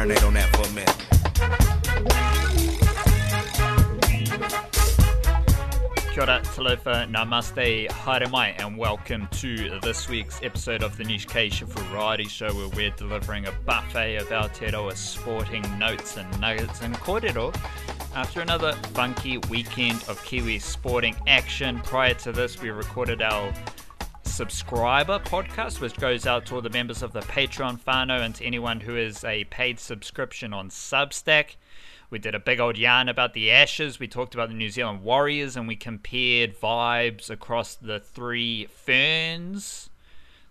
marinate on that for a minute. Kia ora, talofa, namaste, haere mai, and welcome to this week's episode of the Niche Cache Variety Show, where we're delivering a buffet of Aotearoa sporting notes and nuggets and kōrero after another funky weekend of Kiwi sporting action. Prior to this, we recorded our subscriber podcast, which goes out to all the members of the Patreon whānau and to anyone who is a paid subscription on Substack. We did a big old yarn about the Ashes. We talked about the New Zealand Warriors and we compared vibes across the three ferns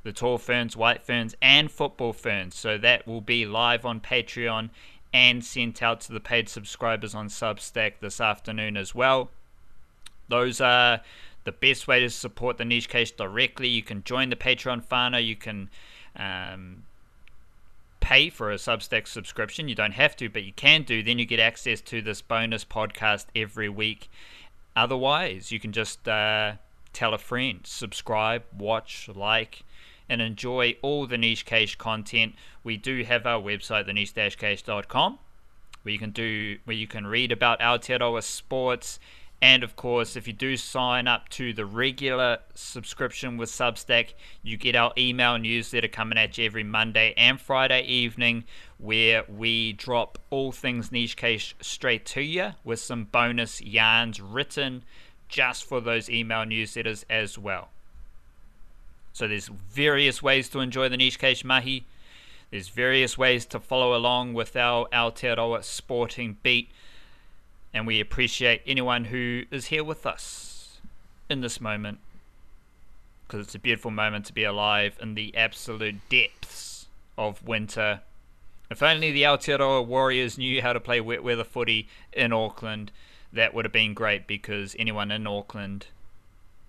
the tall ferns, white ferns, and football ferns. So that will be live on Patreon and sent out to the paid subscribers on Substack this afternoon as well. Those are the best way to support the niche cache directly. You can join the Patreon whānau. You can um, pay for a Substack subscription. You don't have to, but you can do. Then you get access to this bonus podcast every week. Otherwise, you can just uh, tell a friend, subscribe, watch, like, and enjoy all the niche cache content. We do have our website, the niche-cache.com, where you can do where you can read about Aotearoa sports and of course, if you do sign up to the regular subscription with Substack, you get our email newsletter coming at you every Monday and Friday evening, where we drop all things niche cache straight to you with some bonus yarns written just for those email newsletters as well. So there's various ways to enjoy the niche cache mahi. There's various ways to follow along with our Aotearoa sporting beat and we appreciate anyone who is here with us in this moment because it's a beautiful moment to be alive in the absolute depths of winter. If only the Aotearoa Warriors knew how to play wet weather footy in Auckland, that would have been great because anyone in Auckland,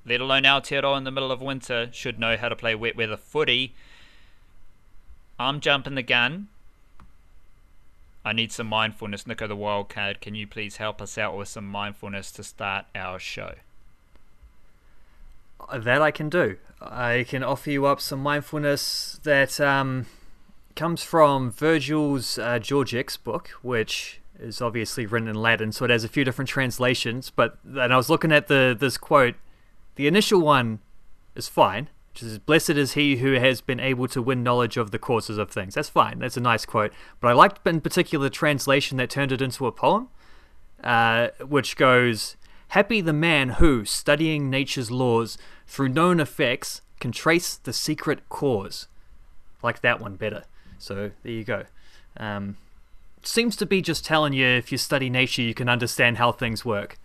let alone Aotearoa in the middle of winter, should know how to play wet weather footy. I'm jumping the gun I need some mindfulness. Nico the Wildcard, can you please help us out with some mindfulness to start our show? That I can do. I can offer you up some mindfulness that um, comes from Virgil's uh, Georgics book, which is obviously written in Latin, so it has a few different translations. But and I was looking at the this quote. The initial one is fine, which is blessed is he who has been able to win knowledge of the causes of things. That's fine. That's a nice quote. But I liked in particular the translation that turned it into a poem, uh, which goes, Happy the man who, studying nature's laws through known effects, can trace the secret cause. Like that one better. So there you go. Um, seems to be just telling you if you study nature, you can understand how things work.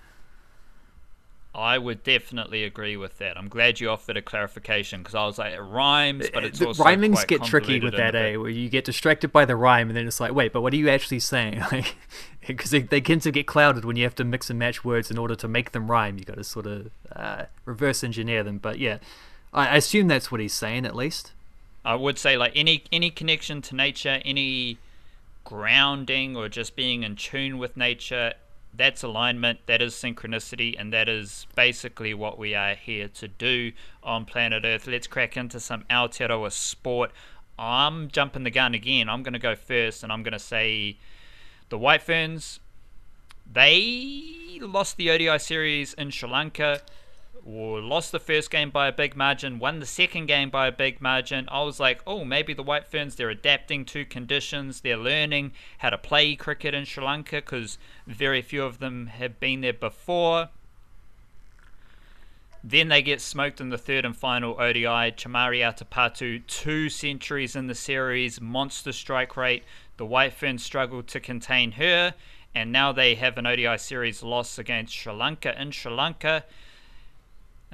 I would definitely agree with that. I'm glad you offered a clarification because I was like, it rhymes, but it's the also rhymings get tricky with that, eh? Where you get distracted by the rhyme, and then it's like, wait, but what are you actually saying? Because they, they tend to get clouded when you have to mix and match words in order to make them rhyme. You got to sort of uh, reverse engineer them. But yeah, I, I assume that's what he's saying at least. I would say like any any connection to nature, any grounding or just being in tune with nature that's alignment, that is synchronicity, and that is basically what we are here to do on planet Earth. Let's crack into some Aotearoa sport. I'm jumping the gun again. I'm going to go first, and I'm going to say the White Ferns. They lost the ODI series in Sri Lanka lost the first game by a big margin, won the second game by a big margin. I was like, oh, maybe the White Ferns, they're adapting to conditions, they're learning how to play cricket in Sri Lanka because very few of them have been there before. Then they get smoked in the third and final ODI. Chamari Athapaththu, two centuries in the series, monster strike rate. The White Ferns struggled to contain her, and now they have an ODI series loss against Sri Lanka in Sri Lanka.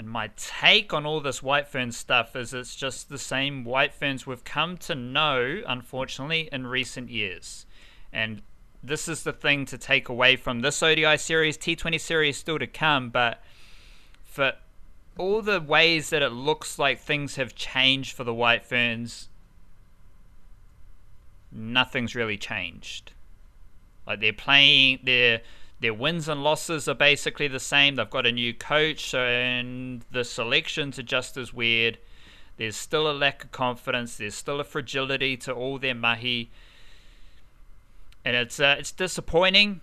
And my take on all this white fern stuff is it's just the same white ferns we've come to know, unfortunately, in recent years. And this is the thing to take away from this ODI series, T20 series still to come, but for all the ways that it looks like things have changed for the white ferns, nothing's really changed. Like they're playing, they're their wins and losses are basically the same. They've got a new coach, and the selections are just as weird. There's still a lack of confidence. There's still a fragility to all their mahi. and it's uh, it's disappointing,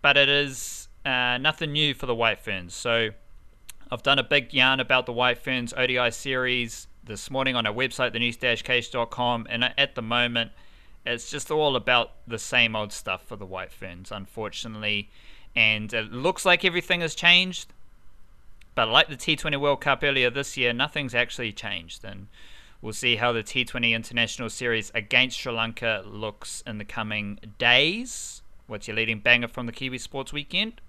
but it is uh, nothing new for the White Ferns. So I've done a big yarn about the White Ferns ODI series this morning on our website, theniche-cache.com, and at the moment, it's just all about the same old stuff for the White Ferns, unfortunately. And it looks like everything has changed, but like the T20 World Cup earlier this year, nothing's actually changed. And we'll see how the T20 International Series against Sri Lanka looks in the coming days. What's your leading banger from the Kiwi Sports Weekend?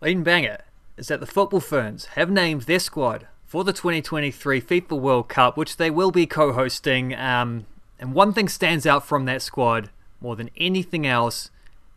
Leading banger is that the Football Ferns have named their squad for the 2023 FIFA World Cup, which they will be co hosting. Um, and one thing stands out from that squad more than anything else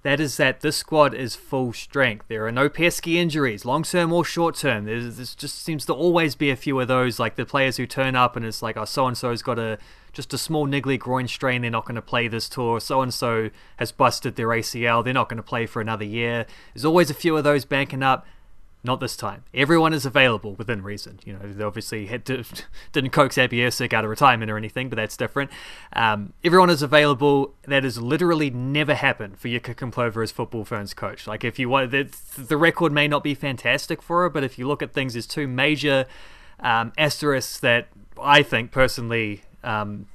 that is that this squad is full strength. There are no pesky injuries, long term or short term. There just seems to always be a few of those, like the players who turn up and it's like, oh, so and so's got a just a small niggly groin strain. They're not going to play this tour. So and so has busted their ACL. They're not going to play for another year. There's always a few of those banking up. Not this time. Everyone is available within reason. You know, they obviously had to, didn't coax Abby Erceg out of retirement or anything, but that's different. Um, everyone is available. That has literally never happened for Jitka Klimková as football ferns coach. Like, if you want, the, the record may not be fantastic for her, but if you look at things, there's two major um, asterisks that I think personally um,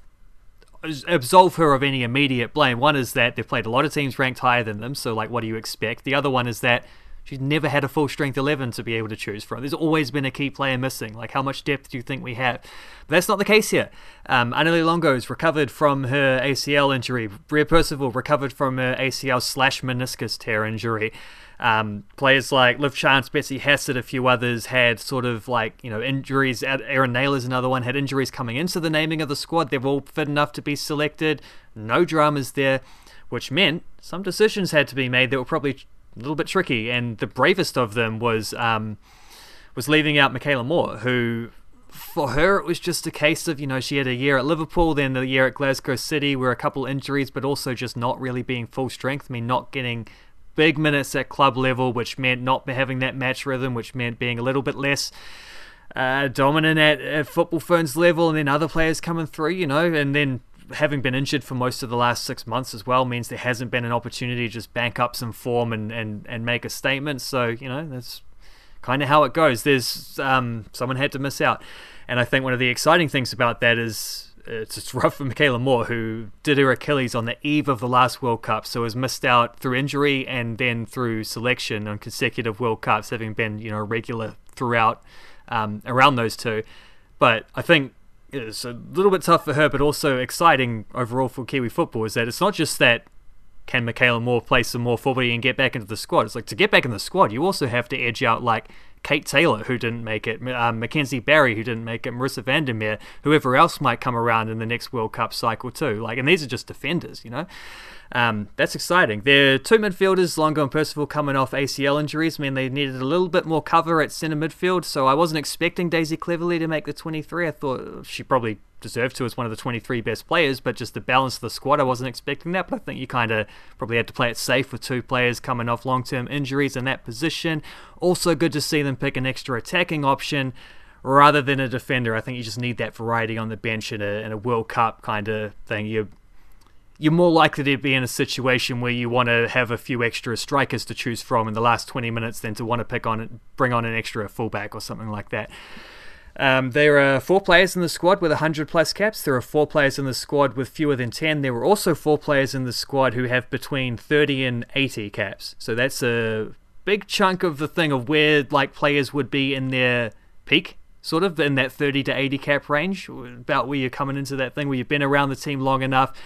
absolve her of any immediate blame. One is that they've played a lot of teams ranked higher than them, so like, what do you expect? The other one is that She's never had a full strength 11 to be able to choose from. There's always been a key player missing. Like, how much depth do you think we have? But that's not the case here. Um, Longo's recovered from her ACL injury. Ria Percival recovered from her ACL slash meniscus tear injury. Um, players like Liv Chance, Betsy Hassett, a few others had sort of like, you know, injuries. Erin Nayler's another one, had injuries coming into the naming of the squad. They've all fit enough to be selected. No dramas there, which meant some decisions had to be made that were probably a little bit tricky. And the bravest of them was um, was leaving out Meikayla Moore, who for her it was just a case of you know she had a year at Liverpool, then the year at Glasgow City, where a couple injuries, but also just not really being full strength. I mean, not getting big minutes at club level, which meant not having that match rhythm, which meant being a little bit less. Uh, dominant at, at football ferns level, and then other players coming through, you know, and then having been injured for most of the last six months as well means there hasn't been an opportunity to just bank up some form and, and, and make a statement. So, you know, that's kind of how it goes. There's um, someone had to miss out. And I think one of the exciting things about that is it's rough for Meikayla Moore, who did her Achilles on the eve of the last World Cup, so has missed out through injury and then through selection on consecutive World Cups, having been you know regular throughout um, around those two. But I think it's a little bit tough for her, but also exciting overall for Kiwi football is that it's not just that can Meikayla Moore play some more football and get back into the squad. It's like to get back in the squad, you also have to edge out like Kate Taylor, who didn't make it, um, Mackenzie Barry, who didn't make it, Marisa van der Meer, whoever else might come around in the next World Cup cycle too. Like, and these are just defenders, you know. Um, that's exciting. Their two midfielders, Longo and Percival, coming off ACL injuries, mean they needed a little bit more cover at centre midfield. So I wasn't expecting Daisy Cleverley to make the 23. I thought she probably deserved to as one of the 23 best players, but just the balance of the squad, I wasn't expecting that. But I think you kind of probably had to play it safe with two players coming off long term injuries in that position. Also, good to see them pick an extra attacking option rather than a defender. I think you just need that variety on the bench in a, in a World Cup kind of thing. You you're more likely to be in a situation where you want to have a few extra strikers to choose from in the last 20 minutes than to want to pick on it, bring on an extra fullback or something like that. Um, there are four players in the squad with 100 plus caps. There are four players in the squad with fewer than 10. There were also four players in the squad who have between 30 and 80 caps. So that's a big chunk of the thing of where like players would be in their peak, sort of in that 30 to 80 cap range, about where you're coming into that thing where you've been around the team long enough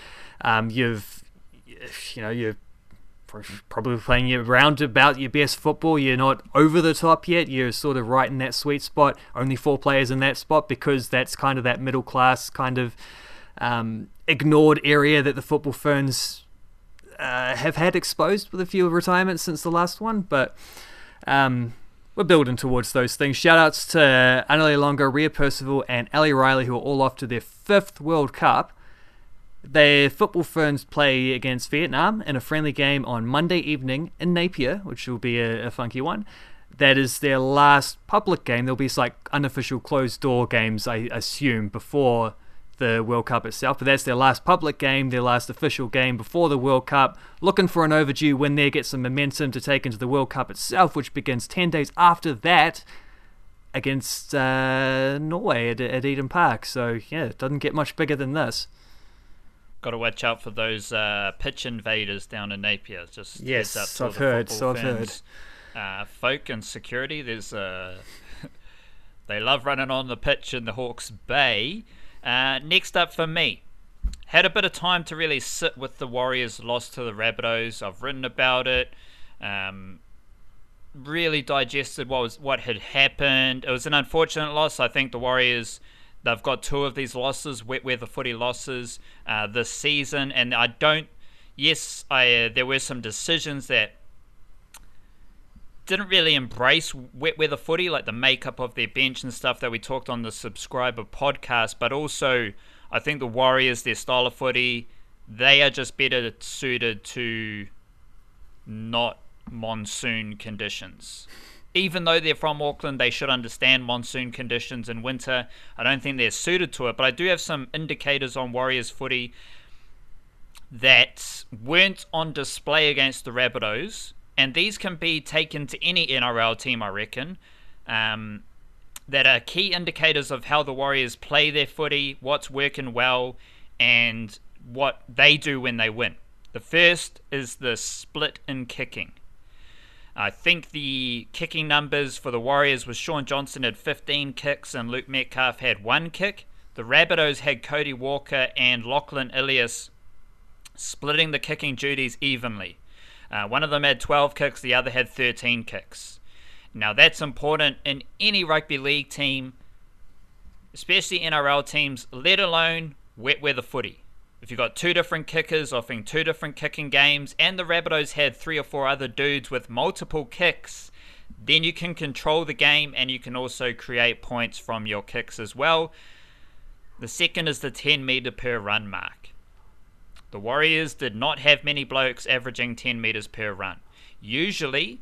um, you've, you know, you're probably playing around about your best football. You're not over the top yet. You're sort of right in that sweet spot. Only four players in that spot because that's kind of that middle class kind of um, ignored area that the football ferns uh, have had exposed with a few retirements since the last one. But um, we're building towards those things. Shout outs to Annalie Longo, Ria Percival, and Ali Riley, who are all off to their fifth World Cup. The football ferns play against Vietnam in a friendly game on Monday evening in Napier, which will be a, a funky one. That is their last public game. There'll be like unofficial closed door games, I assume, before the World Cup itself, but that's their last public game, their last official game before the World Cup. Looking for an overdue win there, get some momentum to take into the World Cup itself, which begins 10 days after that against uh, Norway at, at Eden Park. So, yeah, it doesn't get much bigger than this. Got to watch out for those uh, pitch invaders down in Napier. Just yes, I've heard. So I've heard. Uh, folk and security. There's uh, they love running on the pitch in the Hawke's Bay. Uh, next up for me, had a bit of time to really sit with the Warriors' loss to the Rabbitohs. I've written about it. Um, really digested what was what had happened. It was an unfortunate loss. I think the Warriors they've got two of these losses, wet weather footy losses uh, this season, and I don't. Yes, I uh, there were some decisions that didn't really embrace wet weather footy, like the makeup of their bench and stuff that we talked on the subscriber podcast. But also, I think the Warriors, their style of footy, they are just better suited to not monsoon conditions. Even though they're from Auckland, they should understand monsoon conditions in winter. I don't think they're suited to it, but I do have some indicators on Warriors footy that weren't on display against the Rabbitohs, and these can be taken to any NRL team, I reckon. Um, that are key indicators of how the Warriors play their footy, what's working well, and what they do when they win. The first is the split in kicking. I think the kicking numbers for the Warriors was Shaun Johnson had 15 kicks and Luke Metcalf had one kick. The Rabbitohs had Cody Walker and Lachlan Ilias splitting the kicking duties evenly. Uh, one of them had 12 kicks, the other had 13 kicks. Now that's important in any rugby league team, especially NRL teams, let alone wet weather footy. If you've got two different kickers offering two different kicking games, and the Rabbitohs had three or four other dudes with multiple kicks, then you can control the game and you can also create points from your kicks as well. The second is the 10 meter per run mark. The Warriors did not have many blokes averaging 10 meters per run. Usually,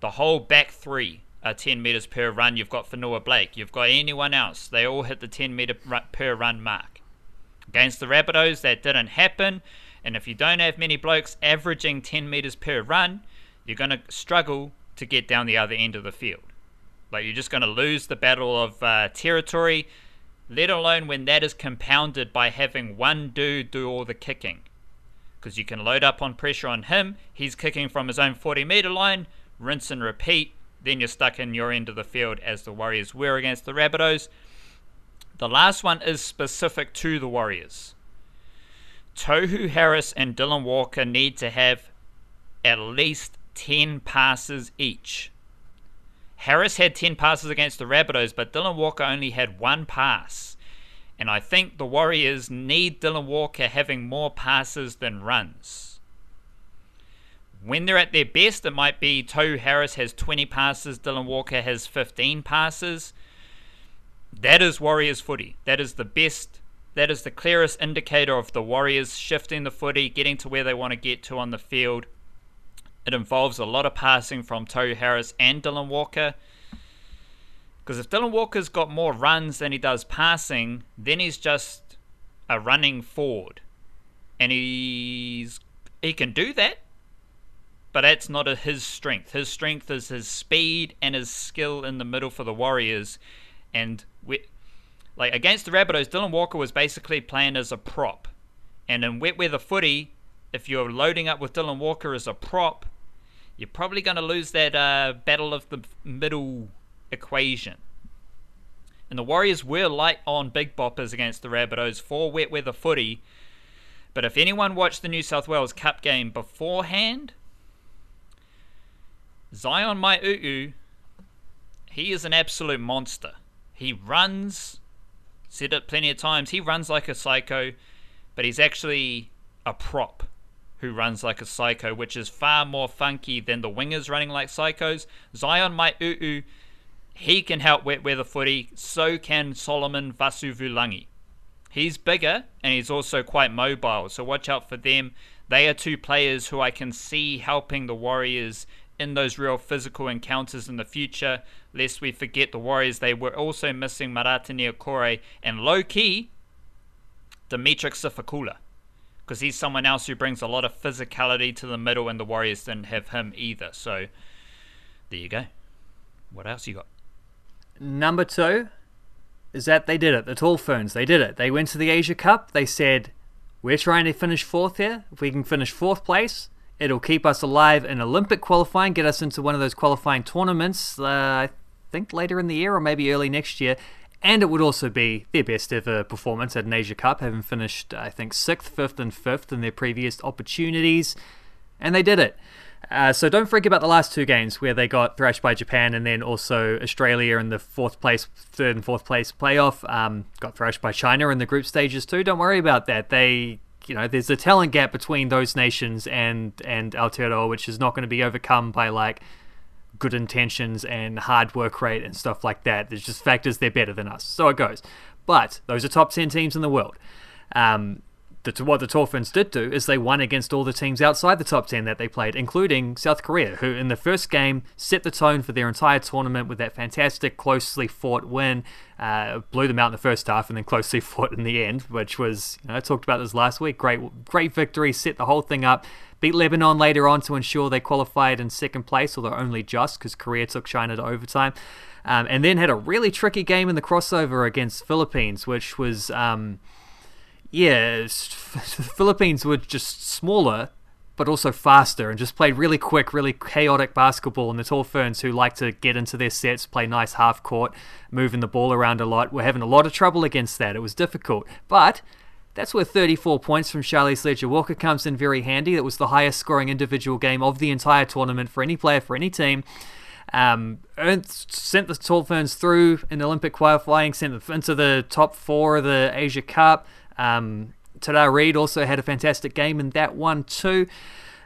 the whole back three are 10 meters per run. You've got Fonua-Blake, you've got anyone else, they all hit the 10 meter per run mark. Against the Rabbitohs, that didn't happen. And if you don't have many blokes averaging 10 metres per run, you're going to struggle to get down the other end of the field. Like you're just going to lose the battle of uh, territory, let alone when that is compounded by having one dude do all the kicking. Because you can load up on pressure on him, he's kicking from his own 40 metre line, rinse and repeat, then you're stuck in your end of the field as the Warriors were against the Rabbitohs. The last one is specific to the Warriors. Tohu Harris and Dylan Walker need to have at least 10 passes each. Harris had 10 passes against the Rabbitohs, but Dylan Walker only had one pass. And I think the Warriors need Dylan Walker having more passes than runs. When they're at their best, it might be Tohu Harris has 20 passes, Dylan Walker has 15 passes. That is Warriors footy. That is the best, that is the clearest indicator of the Warriors shifting the footy, getting to where they want to get to on the field. It involves a lot of passing from Tohu Harris and Dylan Walker. Because if Dylan Walker's got more runs than he does passing, then he's just a running forward. And he's he can do that, but that's not a, his strength. His strength is his speed and his skill in the middle for the Warriors. And like against the Rabbitohs, Dylan Walker was basically playing as a prop. And in wet weather footy, if you're loading up with Dylan Walker as a prop, you're probably going to lose that uh, battle of the middle equation. And the Warriors were light on big boppers against the Rabbitohs for wet weather footy. But if anyone watched the New South Wales Cup game beforehand, Zyon Maiu'u, he is an absolute monster. He runs, said it plenty of times, he runs like a psycho, but he's actually a prop who runs like a psycho, which is far more funky than the wingers running like psychos. Zyon Maiu'u, he can help wet weather footy, so can Solomon Vasuvulangi. He's bigger and he's also quite mobile, so watch out for them. They are two players who I can see helping the Warriors in those real physical encounters in the future, lest we forget the Warriors, they were also missing Marata Niukore, and low key, Demitric Sifakula. Because he's someone else who brings a lot of physicality to the middle, and the Warriors didn't have him either. So there you go. What else you got? Number two is that they did it. The Tall Ferns, they did it. They went to the Asia Cup. They said, We're trying to finish fourth here. If we can finish fourth place, it'll keep us alive in Olympic qualifying, get us into one of those qualifying tournaments, uh, I think later in the year or maybe early next year. And it would also be their best ever performance at an Asia Cup, having finished, I think, sixth, fifth, and fifth in their previous opportunities. And they did it. Uh, so don't forget about the last two games where they got thrashed by Japan and then also Australia in the fourth place, third and fourth place playoff. Um, got thrashed by China in the group stages too. Don't worry about that. They, you know, there's a talent gap between those nations and and Aotearoa, which is not going to be overcome by like good intentions and hard work rate and stuff like that. There's just factors they're better than us. So it goes. But those are top ten teams in the world. Um, the, what the Ferns did do is they won against all the teams outside the top 10 that they played, including South Korea, who in the first game set the tone for their entire tournament with that fantastic, closely fought win. Uh, blew them out in the first half and then closely fought in the end, which was, you know, I talked about this last week. Great, great victory, set the whole thing up. Beat Lebanon later on to ensure they qualified in second place, although only just because Korea took China to overtime. Um, and then had a really tricky game in the crossover against Philippines, which was. Um, yeah, the Philippines were just smaller, but also faster, and just played really quick, really chaotic basketball. And the Tall Ferns, who like to get into their sets, play nice half court, moving the ball around a lot, were having a lot of trouble against that. It was difficult, but. That's where 34 points from Charlisse Leger Walker comes in very handy. That was the highest scoring individual game of the entire tournament for any player, for any team. Um, sent the Tall Ferns through in Olympic qualifying, sent them into the top four of the Asia Cup. Um, Tara Reid also had a fantastic game in that one too.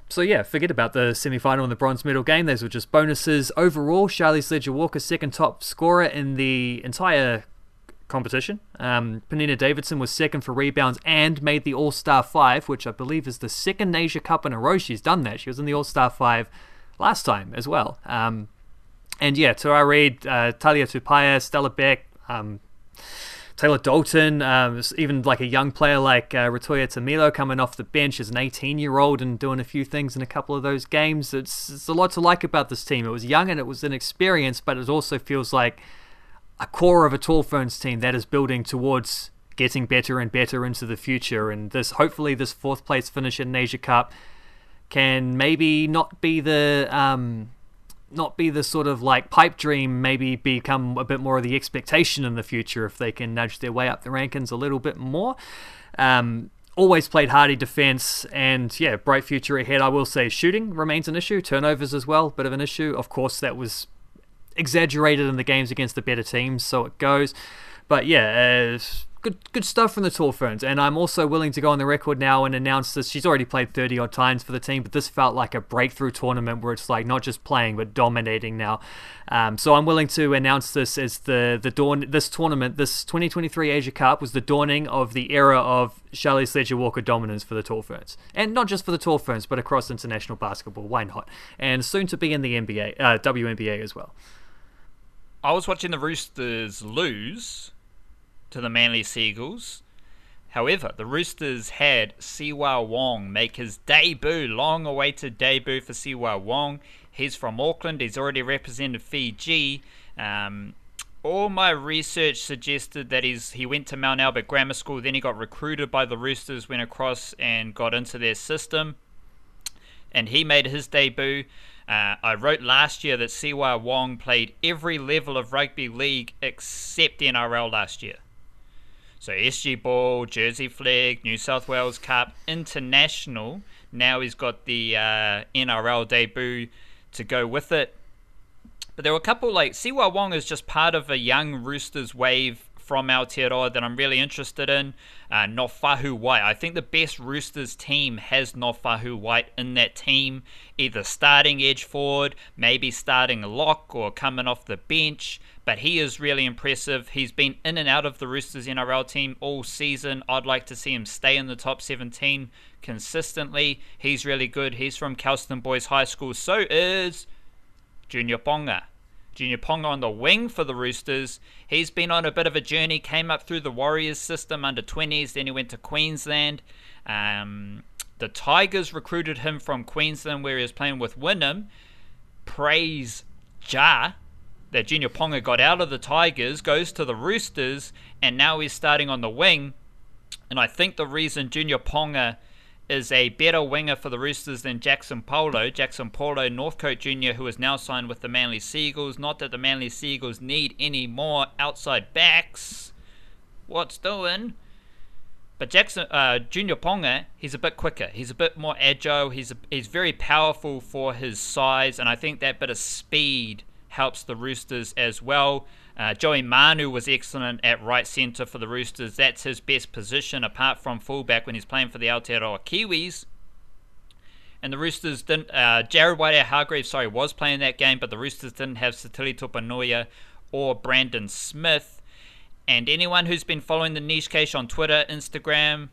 So yeah, forget about the semi-final and the bronze medal game. Those were just bonuses. Overall, Charlie Leger Walker second top scorer in the entire competition. Um, Penina Davidson was second for rebounds and made the All Star Five, which I believe is the second Asia Cup in a row she's done that. She was in the All Star Five last time as well. Um, and yeah, Tara Reid, uh, Tahlia Tupaea, Stella Beck. Um, Taylor Dalton, um, even like a young player like uh, Tamilo coming off the bench as an 18 year old and doing a few things in a couple of those games. It's, it's a lot to like about this team. It was young and it was inexperienced, but it also feels like a core of a Tall Ferns team that is building towards getting better and better into the future. And this, hopefully, this fourth place finish in Asia Cup can maybe not be the um, not be the sort of like pipe dream, maybe become a bit more of the expectation in the future if they can nudge their way up the rankings a little bit more. Um, always played hardy defense and yeah, bright future ahead. I will say shooting remains an issue, turnovers as well, bit of an issue. Of course, that was exaggerated in the games against the better teams, so it goes. But yeah, uh, good good stuff from the Tall Ferns. And I'm also willing to go on the record now and announce this. She's already played 30 odd times for the team, but this felt like a breakthrough tournament where it's like not just playing but dominating now. Um, so I'm willing to announce this as the the dawn. This tournament, this 2023 Asia Cup, was the dawning of the era of Charlisse Leger Walker dominance for the Tall Ferns, and not just for the Tall Ferns, but across international basketball. Why not? And soon to be in the NBA, uh, WNBA as well. I was watching the Roosters lose to the Manly Seagulls. However, the Roosters had Siua Wong make his debut, long awaited debut for Siua Wong. He's from Auckland, he's already represented Fiji. Um, all my research suggested that he's he went to Mount Albert Grammar School, then he got recruited by the Roosters, went across and got into their system, and he made his debut. Uh, I wrote last year that Siua Wong played every level of rugby league except NRL last year. So SG Ball, Jersey Flegg, New South Wales Cup, International. Now he's got the uh, NRL debut to go with it. But there were a couple like Siua Wong is just part of a young Roosters wave from Aotearoa that I'm really interested in. Uh, Naufahu Whyte. I think the best Roosters team has Naufahu Whyte in that team, either starting edge forward, maybe starting lock, or coming off the bench. But he is really impressive. He's been in and out of the Roosters NRL team all season. I'd like to see him stay in the top 17 consistently. He's really good. He's from Kelston Boys High School. So is Junior Pauga. Junior Pauga on the wing for the Roosters. He's been on a bit of a journey, came up through the Warriors system under 20s, then he went to Queensland. Um, the Tigers recruited him from Queensland where he was playing with Wynnum. Praise Ja that Junior Pauga got out of the Tigers, goes to the Roosters, and now he's starting on the wing. And I think the reason Junior Pauga is a better winger for the Roosters than Jaxson Paulo. Jaxson Paulo, Northcote Jr., who is now signed with the Manly Seagulls. Not that the Manly Seagulls need any more outside backs. What's doing? But Jackson uh, Junior Pauga, he's a bit quicker. He's a bit more agile. He's a, he's very powerful for his size, and I think that bit of speed helps the Roosters as well. Uh, Joey Manu was excellent at right centre for the Roosters. That's his best position, apart from fullback when he's playing for the Aotearoa Kiwis. And the Roosters didn't. Uh, Jared Waerea-Hargreaves, sorry, was playing that game, but the Roosters didn't have Sitili Tupouniua or Brandon Smith. And anyone who's been following the Niche Cache on Twitter, Instagram,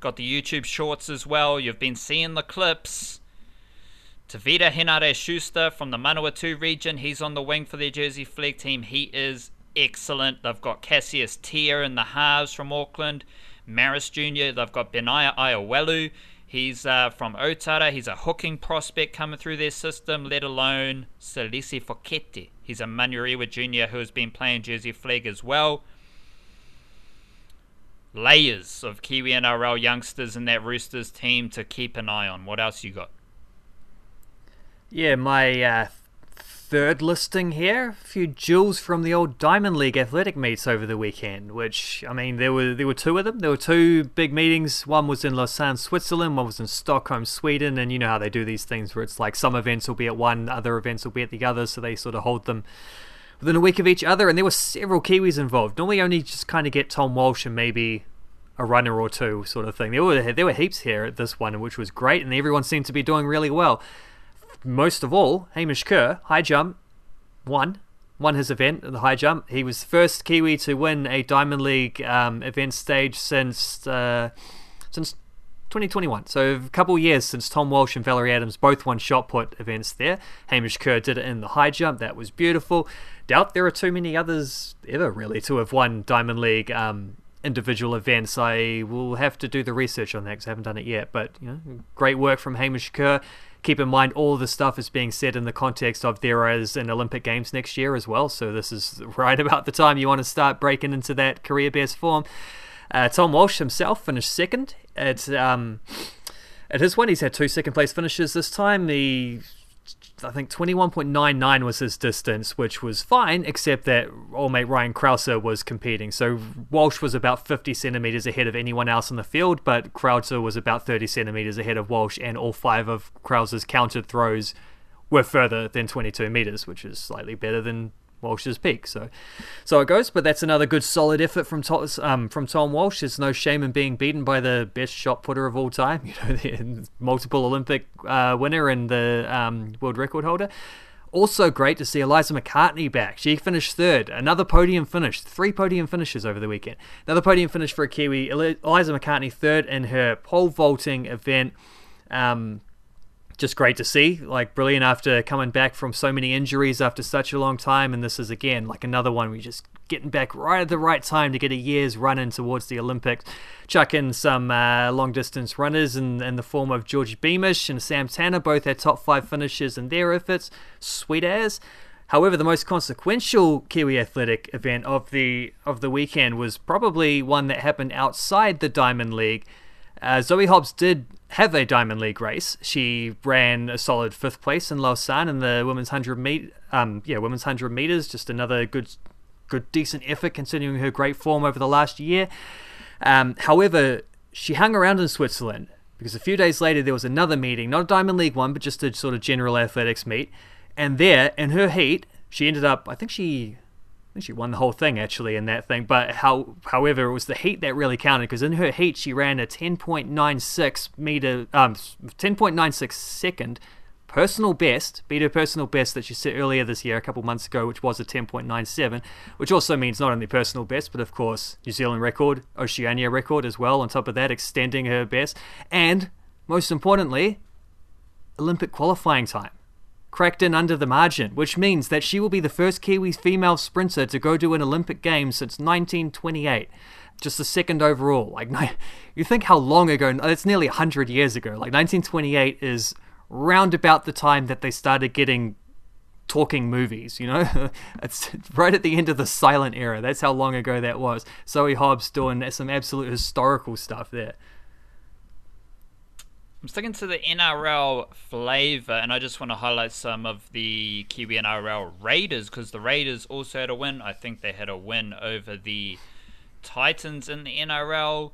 got the YouTube shorts as well, you've been seeing the clips. Tavita Henare Schuster from the Manawatu region, he's on the wing for their Jersey Flegg team. He is excellent. They've got Cassius Tier in the halves from Auckland, Maris Jr., they've got Benaya Iowelu. He's uh, from Otara. He's a hooking prospect coming through their system, let alone Salisi Fokete. He's a Manurewa junior who has been playing Jersey Flegg as well. Layers of Kiwi NRL youngsters in that Roosters team to keep an eye on. What else you got? Yeah, my uh, third listing here, a few jewels from the old Diamond League athletic meets over the weekend. Which I mean, there were there were two of them. There were two big meetings. One was in Lausanne, Switzerland. One was in Stockholm, Sweden. And you know how they do these things, where it's like some events will be at one, other events will be at the other, so they sort of hold them within a week of each other. And there were several Kiwis involved. Normally, only just kind of get Tom Walsh and maybe a runner or two, sort of thing. There were there were heaps here at this one, which was great, and everyone seemed to be doing really well most of all, Hamish Kerr, high jump, won. Won his event, the high jump. He was the first Kiwi to win a Diamond League um, event stage since uh, since 2021. So a couple years since Tom Walsh and Valerie Adams both won shot put events there. Hamish Kerr did it in the high jump. That was beautiful. Doubt there are too many others ever really to have won Diamond League um, individual events. I will have to do the research on that because I haven't done it yet. But you know, great work from Hamish Kerr keep in mind all the stuff is being said in the context of there is an Olympic Games next year as well. So this is right about the time you want to start breaking into that career best form. Uh, Tom Walsh himself finished second It's um, at his one. He's had two second place finishes this time. The I think 21.99 was his distance, which was fine, except that old mate Ryan Crouser was competing. So Walsh was about 50 centimeters ahead of anyone else in the field, but Crouser was about 30 centimeters ahead of Walsh, and all five of Crouser's counted throws were further than 22 meters, which is slightly better than Walsh's peak. So, so it goes. But that's another good solid effort from Tom, um, from Tom Walsh. There's no shame in being beaten by the best shot putter of all time. You know, the multiple Olympic uh, winner and the um, world record holder. Also great to see Eliza McCartney back. She finished third. Another podium finish. Three podium finishes over the weekend. Another podium finish for a Kiwi. Eliza McCartney third in her pole vaulting event. Um, just great to see. Like brilliant after coming back from so many injuries after such a long time, and this is again like another one. We just getting back right at the right time to get a year's run in towards the Olympics. Chuck in some uh, long distance runners in, in the form of George Beamish and Sam Tanner, both had top five finishes in their efforts. Sweet as. However, the most consequential Kiwi athletic event of the of the weekend was probably one that happened outside the Diamond League. Uh, Zoe Hobbs did have a Diamond League race. She ran a solid fifth place in Lausanne in the women's hundred meet, um, yeah, women's hundred meters. Just another good, good, decent effort considering her great form over the last year. Um, however, she hung around in Switzerland because a few days later there was another meeting, not a Diamond League one, but just a sort of general athletics meet. And there, in her heat, she ended up. I think she think she won the whole thing actually in that thing. But how, however, it was the heat that really counted because in her heat she ran a 10.96 meter, um, 10.96 second personal best, beat her personal best that she set earlier this year, a couple months ago, which was a 10.97, which also means not only personal best, but of course New Zealand record, Oceania record as well. On top of that, extending her best, and most importantly, Olympic qualifying time cracked in under the margin, which means that she will be the first Kiwi female sprinter to go to an Olympic Games since 1928. Just the second overall. Like, you think how long ago? It's nearly 100 years ago. Like, 1928 is round about the time that they started getting talking movies, you know? it's right at the end of the silent era. That's how long ago that was. Zoe Hobbs doing some absolute historical stuff there. I'm sticking to the NRL flavour, and I just want to highlight some of the Kiwi NRL Raiders because the Raiders also had a win. I think they had a win over the Titans in the NRL.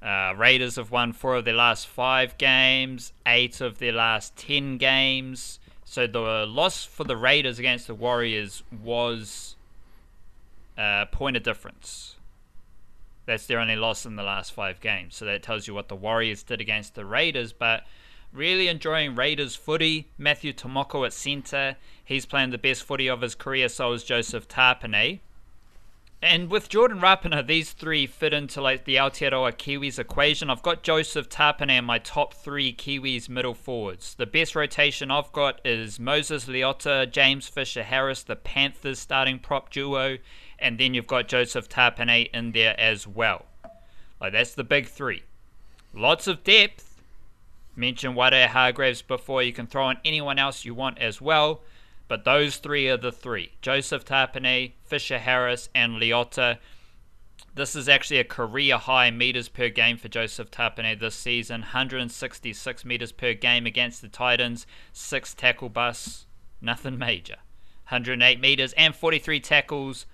Uh, Raiders have won four of their last five games, eight of their last ten games. So the loss for the Raiders against the Warriors was a uh, point of difference. That's their only loss in the last five games. So that tells you what the Warriors did against the Raiders. But really enjoying Raiders footy. Matthew Timoko at centre. He's playing the best footy of his career, so is Joseph Tapine. And with Jordan Rapana, these three fit into like the Aotearoa Kiwis equation. I've got Joseph Tapine in my top three Kiwis middle forwards. The best rotation I've got is Moses Leota, James Fisher Harris, the Panthers starting prop duo, and then you've got Joseph Tapine in there as well. Like that's the big three. Lots of depth. Mentioned Waerea-Hargreaves before. You can throw in anyone else you want as well. But those three are the three Joseph Tapine, Fisher Harris, and Leota. This is actually a career high meters per game for Joseph Tapine this season 166 meters per game against the Titans, 6 tackle busts, nothing major. 108 meters and 43 tackles,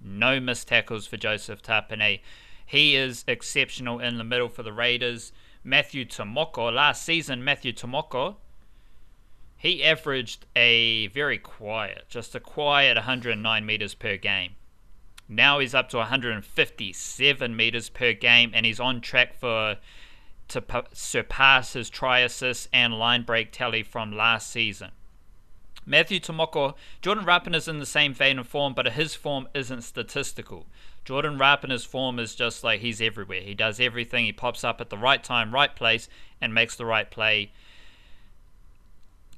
no missed tackles for Joseph Tapine. He is exceptional in the middle for the Raiders. Matthew Timoko, last season, Matthew Timoko he averaged a very quiet, just a quiet 109 meters per game. Now he's up to 157 meters per game, and he's on track for to p- surpass his try assist and line break tally from last season. Matthew Timoko, Jordan Rapana is in the same vein of form, but his form isn't statistical. Jordan Rapana's form is just like he's everywhere. He does everything. He pops up at the right time, right place, and makes the right play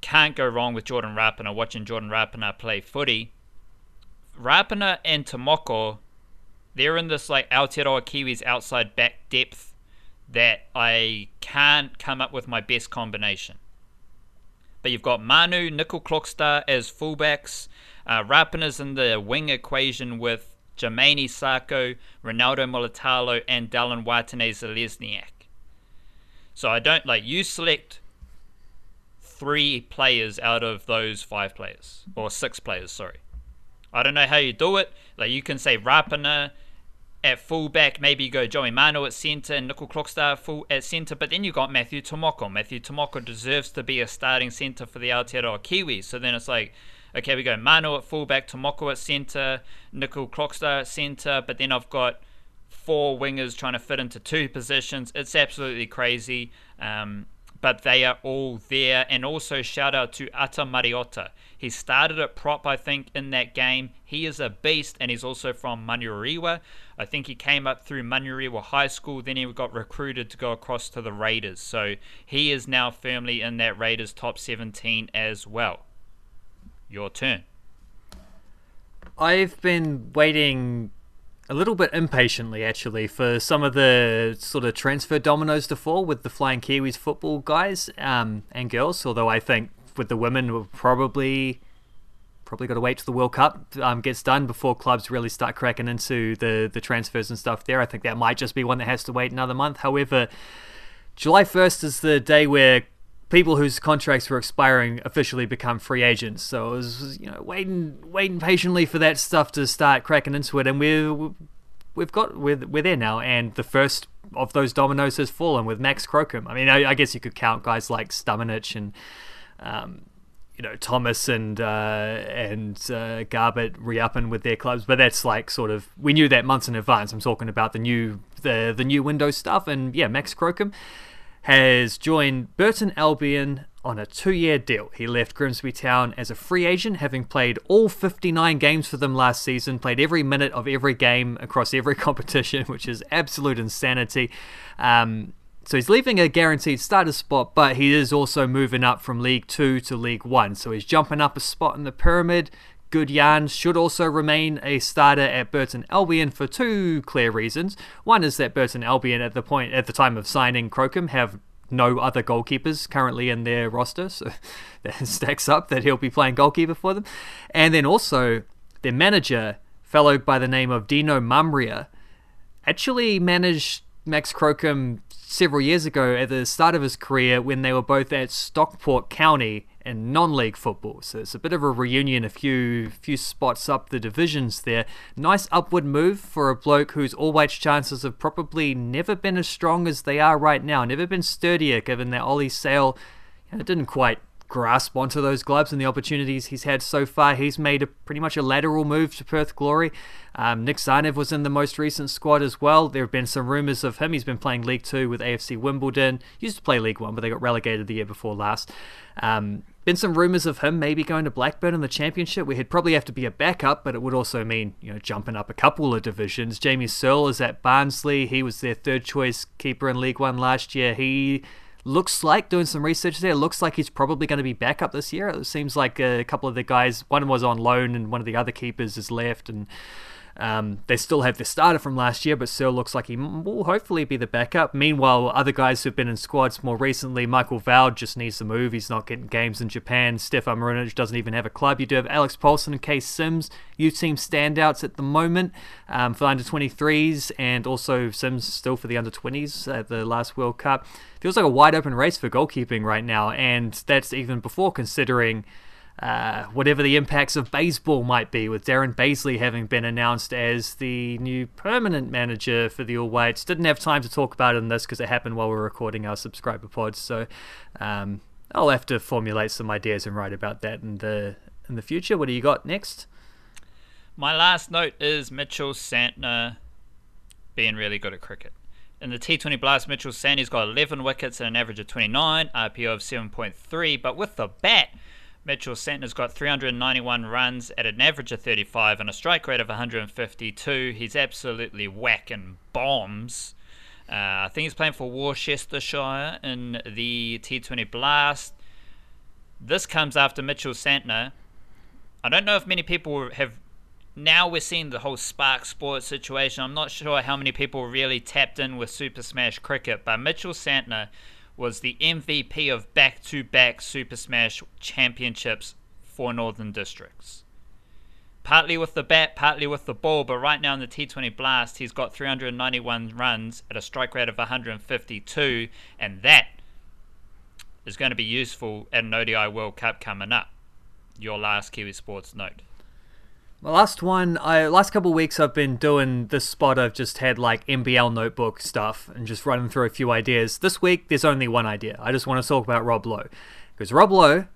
can't go wrong with Jordan Rapana, watching Jordan Rapana play footy. Rapana and Timoko, they're in this like Aotearoa Kiwis outside back depth that I can't come up with my best combination. But you've got Manu, Nicoll Klokstad as fullbacks. Uh, Rapana's in the wing equation with Jamayne Isaako, Ronaldo Mulitalo, and Dallin Watene-Zelezniak. So I don't like you select three players out of those five players or six players. Sorry, I don't know how you do it. Like you can say Rapana at fullback, maybe you go Joey Manu at centre and Nicoll Klokstad full at centre, but then you got Matthew Timoko. Matthew Timoko deserves to be a starting centre for the Aotearoa Kiwis. So then it's like, okay, we go Manu at fullback, Timoko at centre, Nicoll Klokstad at centre, but then I've got four wingers trying to fit into two positions. It's absolutely crazy. Um, but they are all there. And also shout out to Ata Mariota. He started at prop, I think, in that game. He is a beast, and he's also from Manurewa. I think he came up through Manurewa High School, then he got recruited to go across to the Raiders. So he is now firmly in that Raiders top 17 as well. Your turn. I've been waiting a little bit impatiently actually for some of the sort of transfer dominoes to fall with the Flying Kiwis football guys um, and girls. Although I think with the women, we'll probably probably got to wait till the World Cup um, gets done before clubs really start cracking into the the transfers and stuff. There, I think that might just be one that has to wait another month. However, July first is the day where people whose contracts were expiring officially become free agents. So I was, you know, waiting, waiting patiently for that stuff to start cracking into it, and we're we've got we're, we're there now. And the first of those dominoes has fallen with Max Crocombe. I mean, I, I guess you could count guys like Stamenic and. Um, you know Thomas and uh, and uh, Garbutt re-upping with their clubs, but that's like sort of we knew that months in advance. I'm talking about the new the the new Windows stuff, and yeah, Max Crocombe has joined Burton Albion on a two year deal. He left Grimsby Town as a free agent, having played all 59 games for them last season, played every minute of every game across every competition, which is absolute insanity. Um, So he's leaving a guaranteed starter spot, but he is also moving up from League Two to League One. So he's jumping up a spot in the pyramid. Good Yarn should also remain a starter at Burton Albion for two clear reasons. One is that Burton Albion at the point at the time of signing Crocombe have no other goalkeepers currently in their roster, so that stacks up that he'll be playing goalkeeper for them. And then also their manager, fellow by the name of Dino Maamria, actually managed Max Crocombe several years ago at the start of his career when they were both at Stockport County in non-league football. So it's a bit of a reunion, a few few spots up the divisions there. Nice upward move for a bloke whose all-whites chances have probably never been as strong as they are right now. Never been sturdier, given that Ollie Sail you know, didn't quite grasp onto those gloves and the opportunities he's had so far. He's made a pretty much a lateral move to Perth Glory. Um, Nik Tzanev was in the most recent squad as well. There have been some rumours of him. He's been playing League Two with AFC Wimbledon. He Used to play League One, but they got relegated the year before last. Um, been some rumours of him maybe going to Blackburn in the Championship. We would probably have to be a backup, but it would also mean you know jumping up a couple of divisions. Jamie Searle is at Barnsley. He was their third choice keeper in League One last year. He looks like doing some research there. Looks like he's probably going to be back up this year. It seems like a couple of the guys, one was on loan and one of the other keepers is left, and um, they still have the starter from last year, but still looks like he will hopefully be the backup. Meanwhile, other guys who've been in squads more recently, Michael Woud just needs to move. He's not getting games in Japan. Stefan Marinovic doesn't even have a club. You do have Alex Paulsen and Kees Sims, you team standouts at the moment um, for under 23s, and also Sims still for the under 20s at the last World Cup. Feels like a wide open race for goalkeeping right now, and that's even before considering uh, whatever the impacts of Bazeley might be, with Darren Bazeley having been announced as the new permanent manager for the All Whites. Didn't have time to talk about it in this because it happened while we are recording our subscriber pods, so um, I'll have to formulate some ideas and write about that in the in the future. What do you got next? My last note is Mitchell Santner being really good at cricket. In the T20 Blast, Mitchell Santner's got 11 wickets and an average of 29, RPO of 7.3, but with the bat, Mitchell Santner's got 391 runs at an average of 35 and a strike rate of 152. He's absolutely whacking bombs. Uh, I think he's playing for Worcestershire in the T20 Blast. This comes after Mitchell Santner. I don't know if many people have. Now we're seeing the whole Spark Sports situation. I'm not sure how many people really tapped in with Super Smash Cricket, but Mitchell Santner was the MVP of back to back Super Smash Championships for Northern Districts. Partly with the bat, partly with the ball, but right now in the T20 Blast, he's got 391 runs at a strike rate of 152, and that is going to be useful at an ODI World Cup coming up. Your last Kiwi Sports note. My last one, I last couple of weeks I've been doing this spot. I've just had like NBL notebook stuff and just running through a few ideas. This week there's only one idea. I just want to talk about Rob Loe because Rob Loe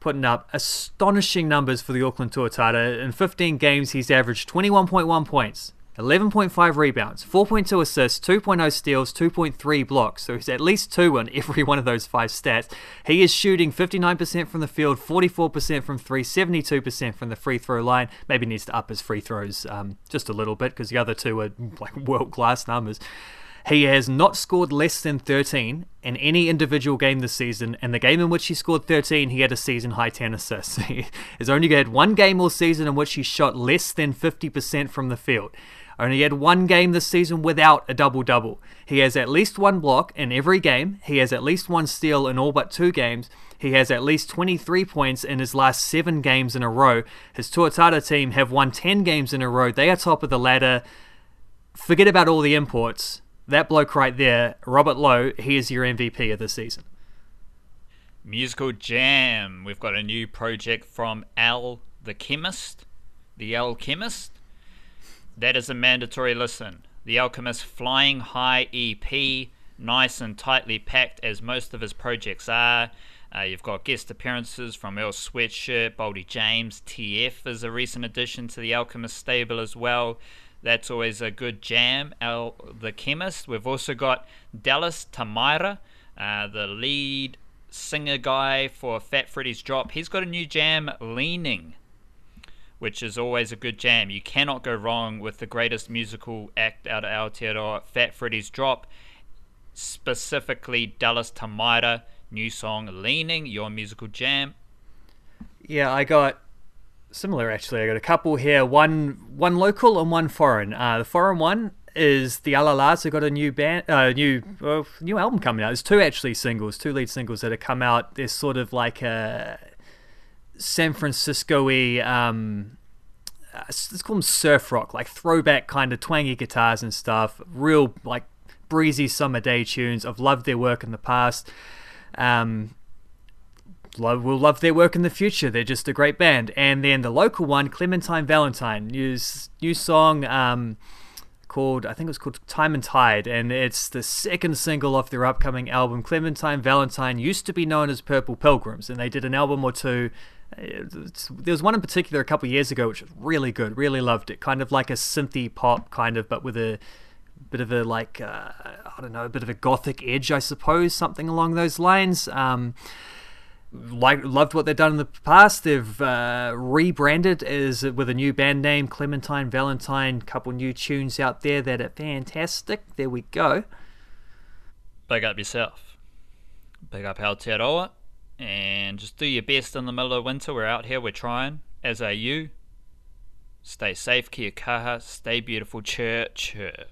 putting up astonishing numbers for the Auckland Tuatara. In 15 games, he's averaged 21.1 points, 11.5 rebounds, 4.2 assists, 2.0 steals, 2.3 blocks. So he's at least two on every one of those five stats. He is shooting 59% from the field, 44% from three, 72% from the free throw line. Maybe needs to up his free throws um, just a little bit because the other two are like world class numbers. He has not scored less than 13 in any individual game this season, and the game in which he scored 13, he had a season high 10 assists. He has only had one game all season in which he shot less than 50% from the field. Only had one game this season without a double double. He has at least one block in every game. He has at least one steal in all but two games. He has at least 23 points in his last seven games in a row. His Tuatara team have won 10 games in a row. They are top of the ladder. Forget about all the imports. That bloke right there, Robert Loe, he is your MVP of the season. Musical Jam. We've got a new project from Al the Chemist. The Alchemist. That is a mandatory listen. The Alchemist Flying High EP, nice and tightly packed as most of his projects are. Uh, you've got guest appearances from Earl Sweatshirt, Boldy James, TF is a recent addition to the Alchemist stable as well. That's always a good jam. Al the Chemist. We've also got Dallas Tamaira, uh, the lead singer guy for Fat Freddy's Drop. He's got a new jam, Leaning which is always a good jam. You cannot go wrong with the greatest musical act out of Aotearoa, Fat Freddy's Drop. specifically Dallas Tamaira, new song Leaning, your musical jam. Yeah, I got similar actually. I got a couple here, one one local and one foreign. Uh, the foreign one is the Allah-Las. They got a new band, uh, new well, new album coming out. There's two actually singles, two lead singles that have come out. They're sort of like a San Francisco-y. Um, uh, let's call them surf rock, like throwback kind of twangy guitars and stuff. Real like breezy summer day tunes. I've loved their work in the past. Um, love will love their work in the future. They're just a great band. And then the local one, Clementine Valentine, new new song um, called I think it was called Time and Tide, and it's the second single off their upcoming album. Clementine Valentine used to be known as Purple Pilgrims, and they did an album or two. There was one in particular a couple years ago which was really good. Really loved it. Kind of like a synthy pop, kind of, but with a bit of a like uh, I don't know, a bit of a gothic edge, I suppose, something along those lines. Um, like loved what they've done in the past. They've uh, rebranded as with a new band name, Clementine Valentine. Couple new tunes out there that are fantastic. There we go. Big up yourself. Big up Aotearoa. And just do your best in the middle of winter. We're out here. We're trying. As are you. Stay safe, kia kaha. Stay beautiful. Chur, chur.